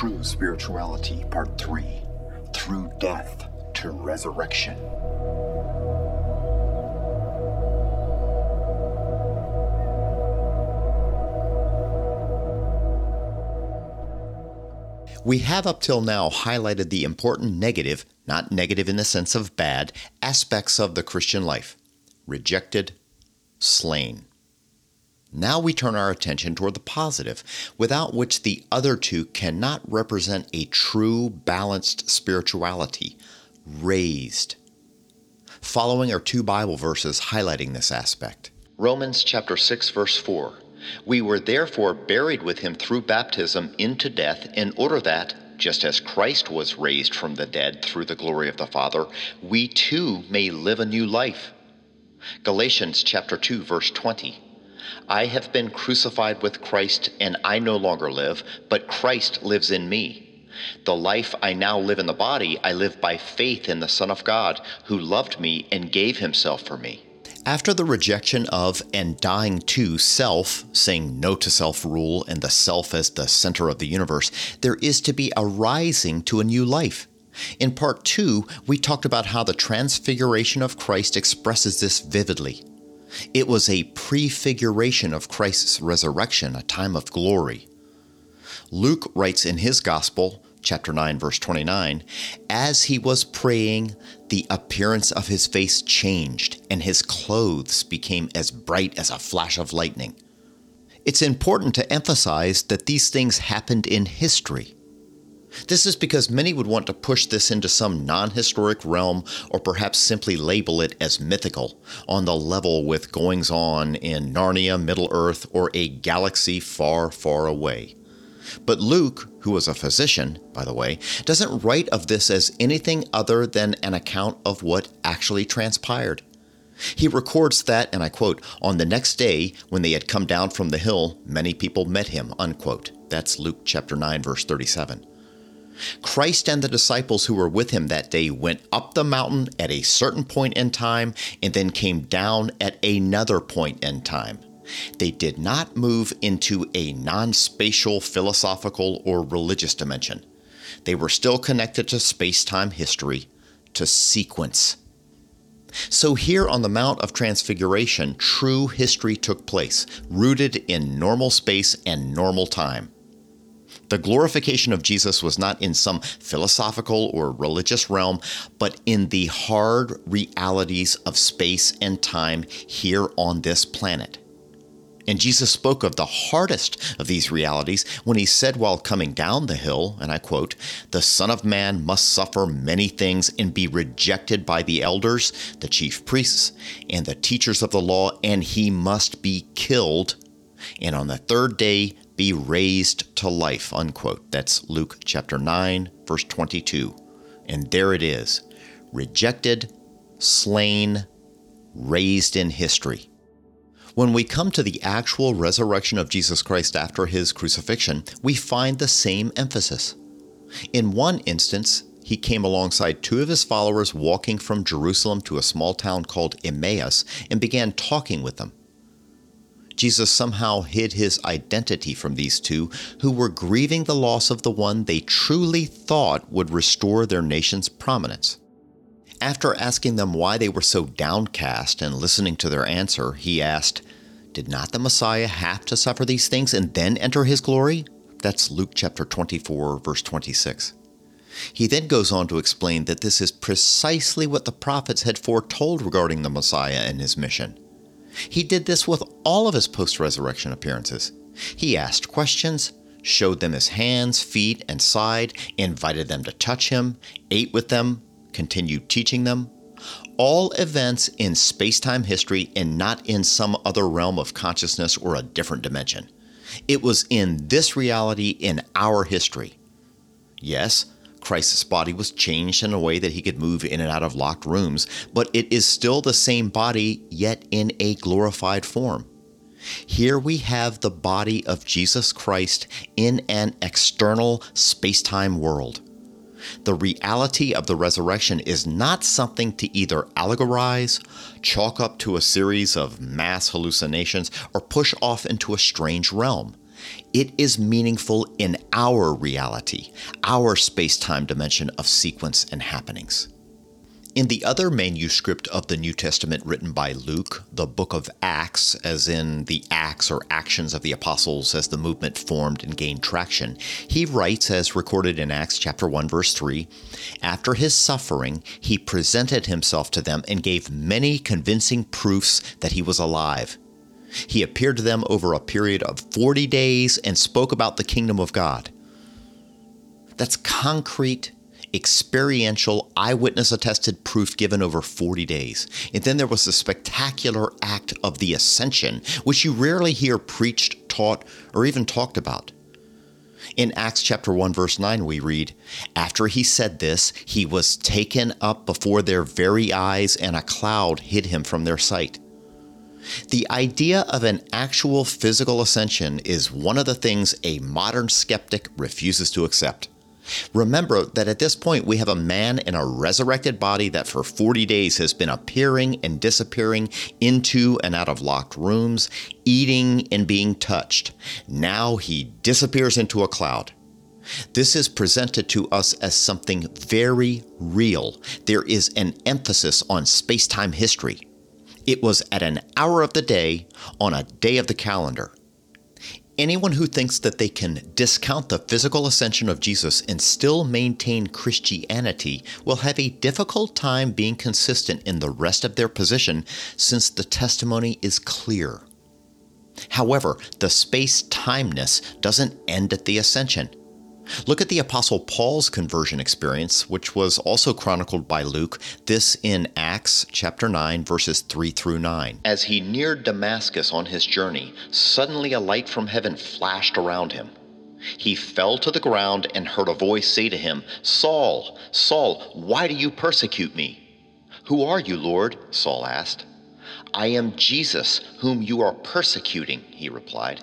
True Spirituality, Part 3 Through Death to Resurrection. We have up till now highlighted the important negative, not negative in the sense of bad, aspects of the Christian life rejected, slain. Now we turn our attention toward the positive, without which the other two cannot represent a true balanced spirituality, raised. Following are two Bible verses highlighting this aspect. Romans chapter 6 verse 4. We were therefore buried with him through baptism into death in order that just as Christ was raised from the dead through the glory of the Father, we too may live a new life. Galatians chapter 2 verse 20. I have been crucified with Christ, and I no longer live, but Christ lives in me. The life I now live in the body, I live by faith in the Son of God, who loved me and gave himself for me. After the rejection of and dying to self, saying no to self rule and the self as the center of the universe, there is to be a rising to a new life. In part two, we talked about how the transfiguration of Christ expresses this vividly. It was a prefiguration of Christ's resurrection, a time of glory. Luke writes in his gospel, chapter 9, verse 29, as he was praying, the appearance of his face changed, and his clothes became as bright as a flash of lightning. It's important to emphasize that these things happened in history. This is because many would want to push this into some non historic realm or perhaps simply label it as mythical, on the level with goings on in Narnia, Middle Earth, or a galaxy far, far away. But Luke, who was a physician, by the way, doesn't write of this as anything other than an account of what actually transpired. He records that, and I quote, on the next day, when they had come down from the hill, many people met him, unquote. That's Luke chapter 9, verse 37. Christ and the disciples who were with him that day went up the mountain at a certain point in time and then came down at another point in time. They did not move into a non spatial, philosophical, or religious dimension. They were still connected to space time history, to sequence. So, here on the Mount of Transfiguration, true history took place, rooted in normal space and normal time. The glorification of Jesus was not in some philosophical or religious realm, but in the hard realities of space and time here on this planet. And Jesus spoke of the hardest of these realities when he said while coming down the hill, and I quote, The Son of Man must suffer many things and be rejected by the elders, the chief priests, and the teachers of the law, and he must be killed, and on the third day be raised to life. Unquote. That's Luke chapter 9, verse 22. And there it is rejected, slain, raised in history. When we come to the actual resurrection of Jesus Christ after his crucifixion, we find the same emphasis. In one instance, he came alongside two of his followers walking from Jerusalem to a small town called Emmaus and began talking with them. Jesus somehow hid his identity from these two, who were grieving the loss of the one they truly thought would restore their nation's prominence. After asking them why they were so downcast and listening to their answer, he asked, Did not the Messiah have to suffer these things and then enter his glory? That's Luke chapter 24, verse 26. He then goes on to explain that this is precisely what the prophets had foretold regarding the Messiah and his mission. He did this with all of his post resurrection appearances. He asked questions, showed them his hands, feet, and side, invited them to touch him, ate with them, continued teaching them. All events in space time history and not in some other realm of consciousness or a different dimension. It was in this reality in our history. Yes, Christ's body was changed in a way that he could move in and out of locked rooms, but it is still the same body, yet in a glorified form. Here we have the body of Jesus Christ in an external space time world. The reality of the resurrection is not something to either allegorize, chalk up to a series of mass hallucinations, or push off into a strange realm. It is meaningful in our reality, our space time dimension of sequence and happenings. In the other manuscript of the New Testament written by Luke, the book of Acts, as in the acts or actions of the apostles as the movement formed and gained traction, he writes, as recorded in Acts chapter 1, verse 3 After his suffering, he presented himself to them and gave many convincing proofs that he was alive. He appeared to them over a period of 40 days and spoke about the kingdom of God. That's concrete experiential, eyewitness attested proof given over 40 days. And then there was the spectacular act of the ascension, which you rarely hear preached, taught, or even talked about. In Acts chapter 1 verse 9 we read, after he said this, he was taken up before their very eyes and a cloud hid him from their sight. The idea of an actual physical ascension is one of the things a modern skeptic refuses to accept. Remember that at this point we have a man in a resurrected body that for 40 days has been appearing and disappearing into and out of locked rooms, eating and being touched. Now he disappears into a cloud. This is presented to us as something very real. There is an emphasis on space time history. It was at an hour of the day on a day of the calendar. Anyone who thinks that they can discount the physical ascension of Jesus and still maintain Christianity will have a difficult time being consistent in the rest of their position since the testimony is clear. However, the space timeness doesn't end at the ascension. Look at the Apostle Paul's conversion experience, which was also chronicled by Luke, this in Acts chapter 9, verses 3 through 9. As he neared Damascus on his journey, suddenly a light from heaven flashed around him. He fell to the ground and heard a voice say to him, Saul, Saul, why do you persecute me? Who are you, Lord? Saul asked. I am Jesus, whom you are persecuting, he replied.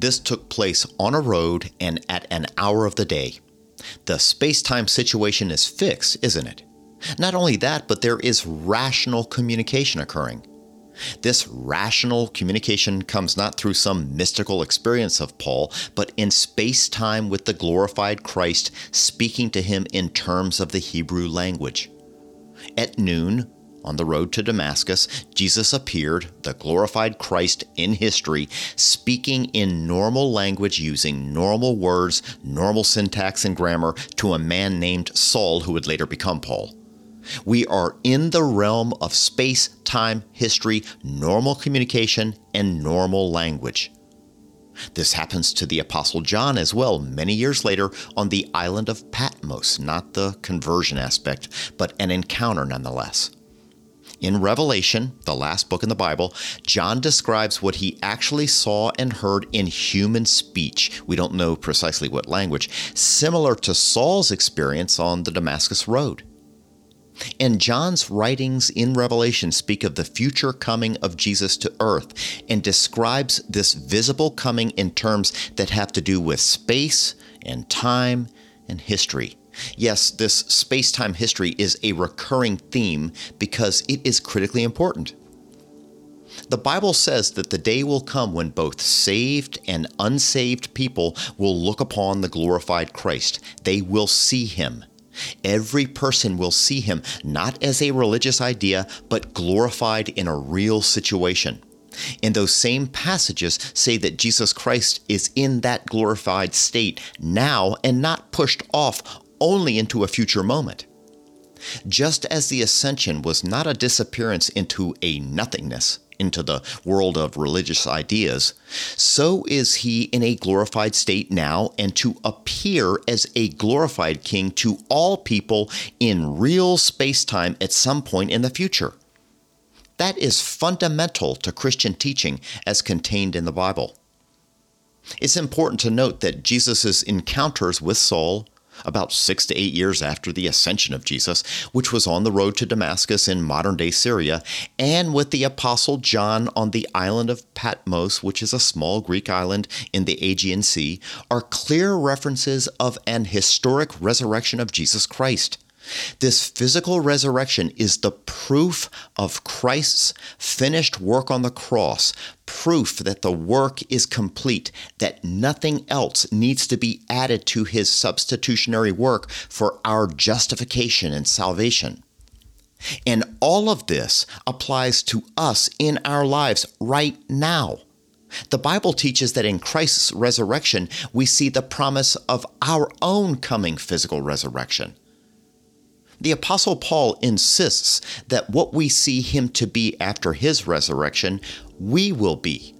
This took place on a road and at an hour of the day. The space time situation is fixed, isn't it? Not only that, but there is rational communication occurring. This rational communication comes not through some mystical experience of Paul, but in space time with the glorified Christ speaking to him in terms of the Hebrew language. At noon, on the road to Damascus, Jesus appeared, the glorified Christ in history, speaking in normal language using normal words, normal syntax and grammar to a man named Saul who would later become Paul. We are in the realm of space, time, history, normal communication, and normal language. This happens to the Apostle John as well, many years later on the island of Patmos, not the conversion aspect, but an encounter nonetheless. In Revelation, the last book in the Bible, John describes what he actually saw and heard in human speech. We don't know precisely what language, similar to Saul's experience on the Damascus Road. And John's writings in Revelation speak of the future coming of Jesus to earth and describes this visible coming in terms that have to do with space and time and history. Yes, this space time history is a recurring theme because it is critically important. The Bible says that the day will come when both saved and unsaved people will look upon the glorified Christ. They will see him. Every person will see him not as a religious idea, but glorified in a real situation. And those same passages say that Jesus Christ is in that glorified state now and not pushed off only into a future moment. Just as the ascension was not a disappearance into a nothingness, into the world of religious ideas, so is he in a glorified state now and to appear as a glorified king to all people in real space time at some point in the future. That is fundamental to Christian teaching as contained in the Bible. It's important to note that Jesus' encounters with Saul, about six to eight years after the ascension of Jesus, which was on the road to Damascus in modern day Syria, and with the Apostle John on the island of Patmos, which is a small Greek island in the Aegean Sea, are clear references of an historic resurrection of Jesus Christ. This physical resurrection is the proof of Christ's finished work on the cross, proof that the work is complete, that nothing else needs to be added to his substitutionary work for our justification and salvation. And all of this applies to us in our lives right now. The Bible teaches that in Christ's resurrection, we see the promise of our own coming physical resurrection. The Apostle Paul insists that what we see him to be after his resurrection, we will be.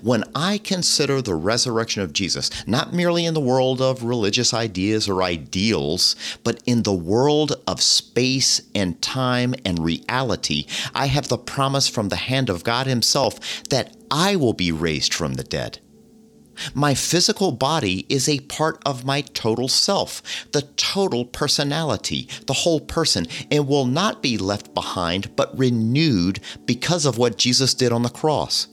When I consider the resurrection of Jesus, not merely in the world of religious ideas or ideals, but in the world of space and time and reality, I have the promise from the hand of God Himself that I will be raised from the dead. My physical body is a part of my total self, the total personality, the whole person, and will not be left behind but renewed because of what Jesus did on the cross.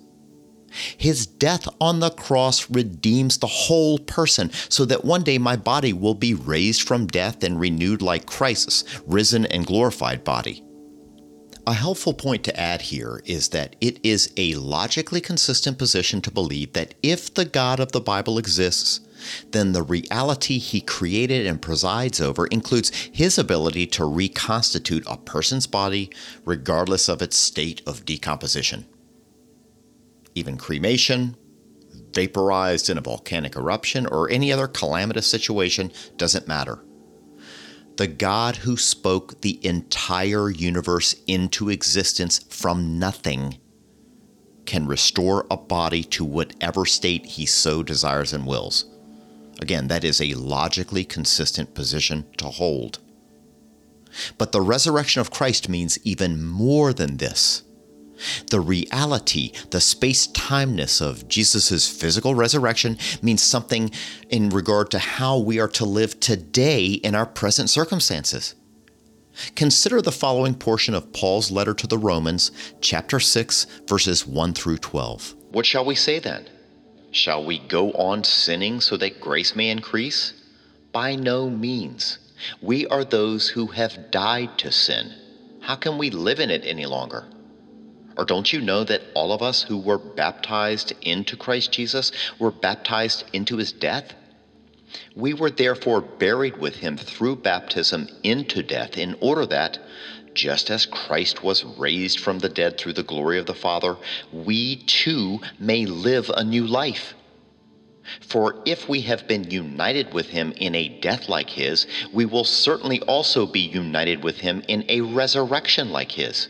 His death on the cross redeems the whole person so that one day my body will be raised from death and renewed like Christ's risen and glorified body. A helpful point to add here is that it is a logically consistent position to believe that if the God of the Bible exists, then the reality he created and presides over includes his ability to reconstitute a person's body regardless of its state of decomposition. Even cremation, vaporized in a volcanic eruption, or any other calamitous situation doesn't matter the God who spoke the entire universe into existence from nothing can restore a body to whatever state he so desires and wills. Again, that is a logically consistent position to hold. But the resurrection of Christ means even more than this. The reality, the space timeness of Jesus' physical resurrection means something in regard to how we are to live today in our present circumstances. Consider the following portion of Paul's letter to the Romans, chapter 6, verses 1 through 12. What shall we say then? Shall we go on sinning so that grace may increase? By no means. We are those who have died to sin. How can we live in it any longer? Or don't you know that all of us who were baptized into Christ Jesus were baptized into his death? We were therefore buried with him through baptism into death, in order that, just as Christ was raised from the dead through the glory of the Father, we too may live a new life. For if we have been united with him in a death like his, we will certainly also be united with him in a resurrection like his.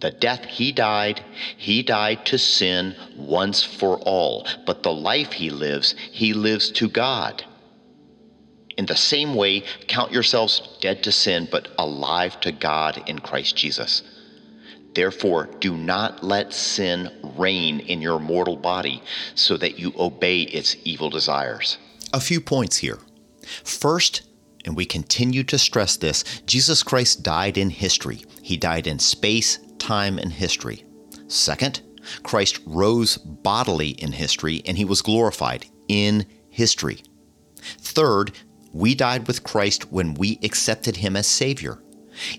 The death he died, he died to sin once for all. But the life he lives, he lives to God. In the same way, count yourselves dead to sin, but alive to God in Christ Jesus. Therefore, do not let sin reign in your mortal body so that you obey its evil desires. A few points here. First, and we continue to stress this, Jesus Christ died in history. He died in space, time in history. Second, Christ rose bodily in history and he was glorified in history. Third, we died with Christ when we accepted him as Savior.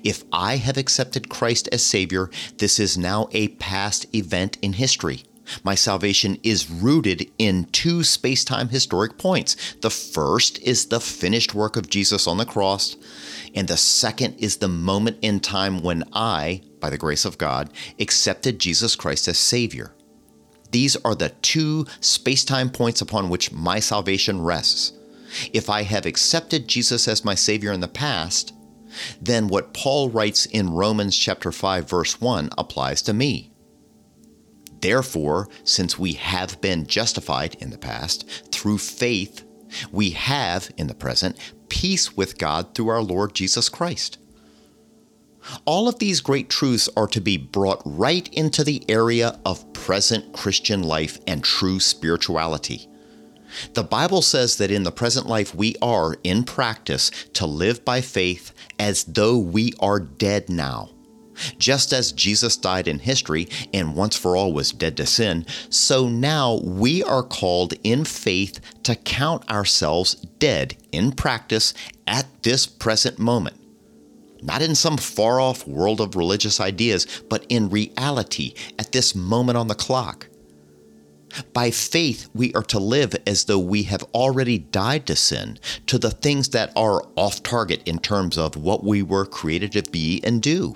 If I have accepted Christ as Savior, this is now a past event in history. My salvation is rooted in two space time historic points. The first is the finished work of Jesus on the cross, and the second is the moment in time when I, by the grace of God, accepted Jesus Christ as Savior. These are the two space time points upon which my salvation rests. If I have accepted Jesus as my Savior in the past, then what Paul writes in Romans chapter 5 verse 1 applies to me. Therefore, since we have been justified in the past through faith, we have in the present peace with God through our Lord Jesus Christ. All of these great truths are to be brought right into the area of present Christian life and true spirituality. The Bible says that in the present life we are, in practice, to live by faith as though we are dead now. Just as Jesus died in history and once for all was dead to sin, so now we are called in faith to count ourselves dead in practice at this present moment. Not in some far off world of religious ideas, but in reality at this moment on the clock. By faith, we are to live as though we have already died to sin, to the things that are off target in terms of what we were created to be and do.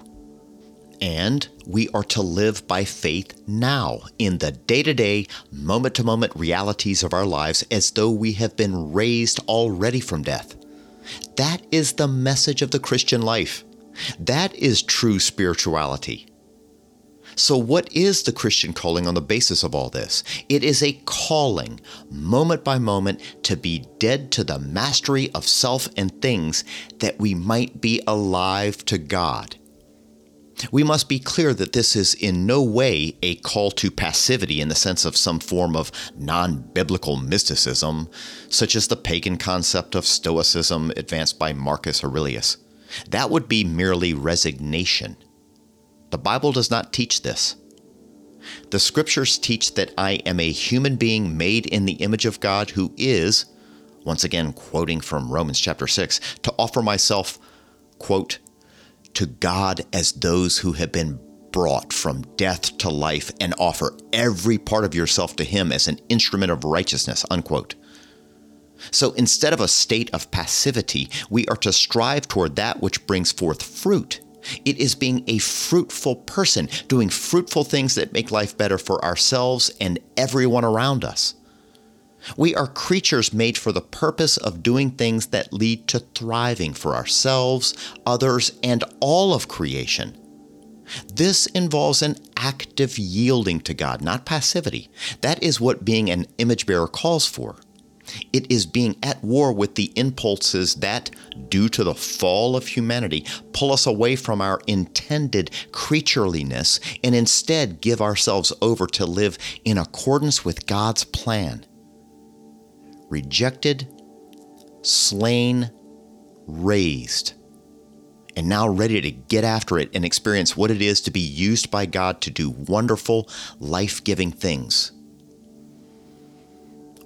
And we are to live by faith now in the day to day, moment to moment realities of our lives as though we have been raised already from death. That is the message of the Christian life. That is true spirituality. So, what is the Christian calling on the basis of all this? It is a calling, moment by moment, to be dead to the mastery of self and things that we might be alive to God. We must be clear that this is in no way a call to passivity in the sense of some form of non biblical mysticism, such as the pagan concept of Stoicism advanced by Marcus Aurelius. That would be merely resignation. The Bible does not teach this. The scriptures teach that I am a human being made in the image of God who is, once again quoting from Romans chapter 6, to offer myself, quote, to God as those who have been brought from death to life and offer every part of yourself to Him as an instrument of righteousness, unquote. So instead of a state of passivity, we are to strive toward that which brings forth fruit it is being a fruitful person, doing fruitful things that make life better for ourselves and everyone around us. We are creatures made for the purpose of doing things that lead to thriving for ourselves, others, and all of creation. This involves an active yielding to God, not passivity. That is what being an image bearer calls for. It is being at war with the impulses that, due to the fall of humanity, pull us away from our intended creatureliness and instead give ourselves over to live in accordance with God's plan. Rejected, slain, raised, and now ready to get after it and experience what it is to be used by God to do wonderful, life giving things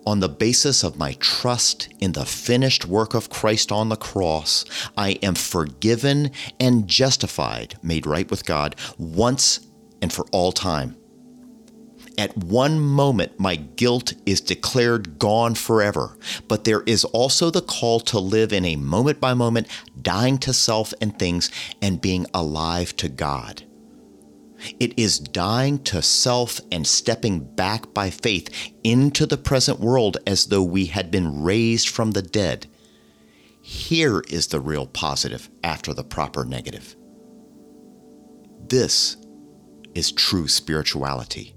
on the basis of my trust in the finished work of Christ on the cross, I am forgiven and justified, made right with God, once and for all time. At one moment, my guilt is declared gone forever, but there is also the call to live in a moment by moment, dying to self and things and being alive to God. It is dying to self and stepping back by faith into the present world as though we had been raised from the dead. Here is the real positive after the proper negative. This is true spirituality.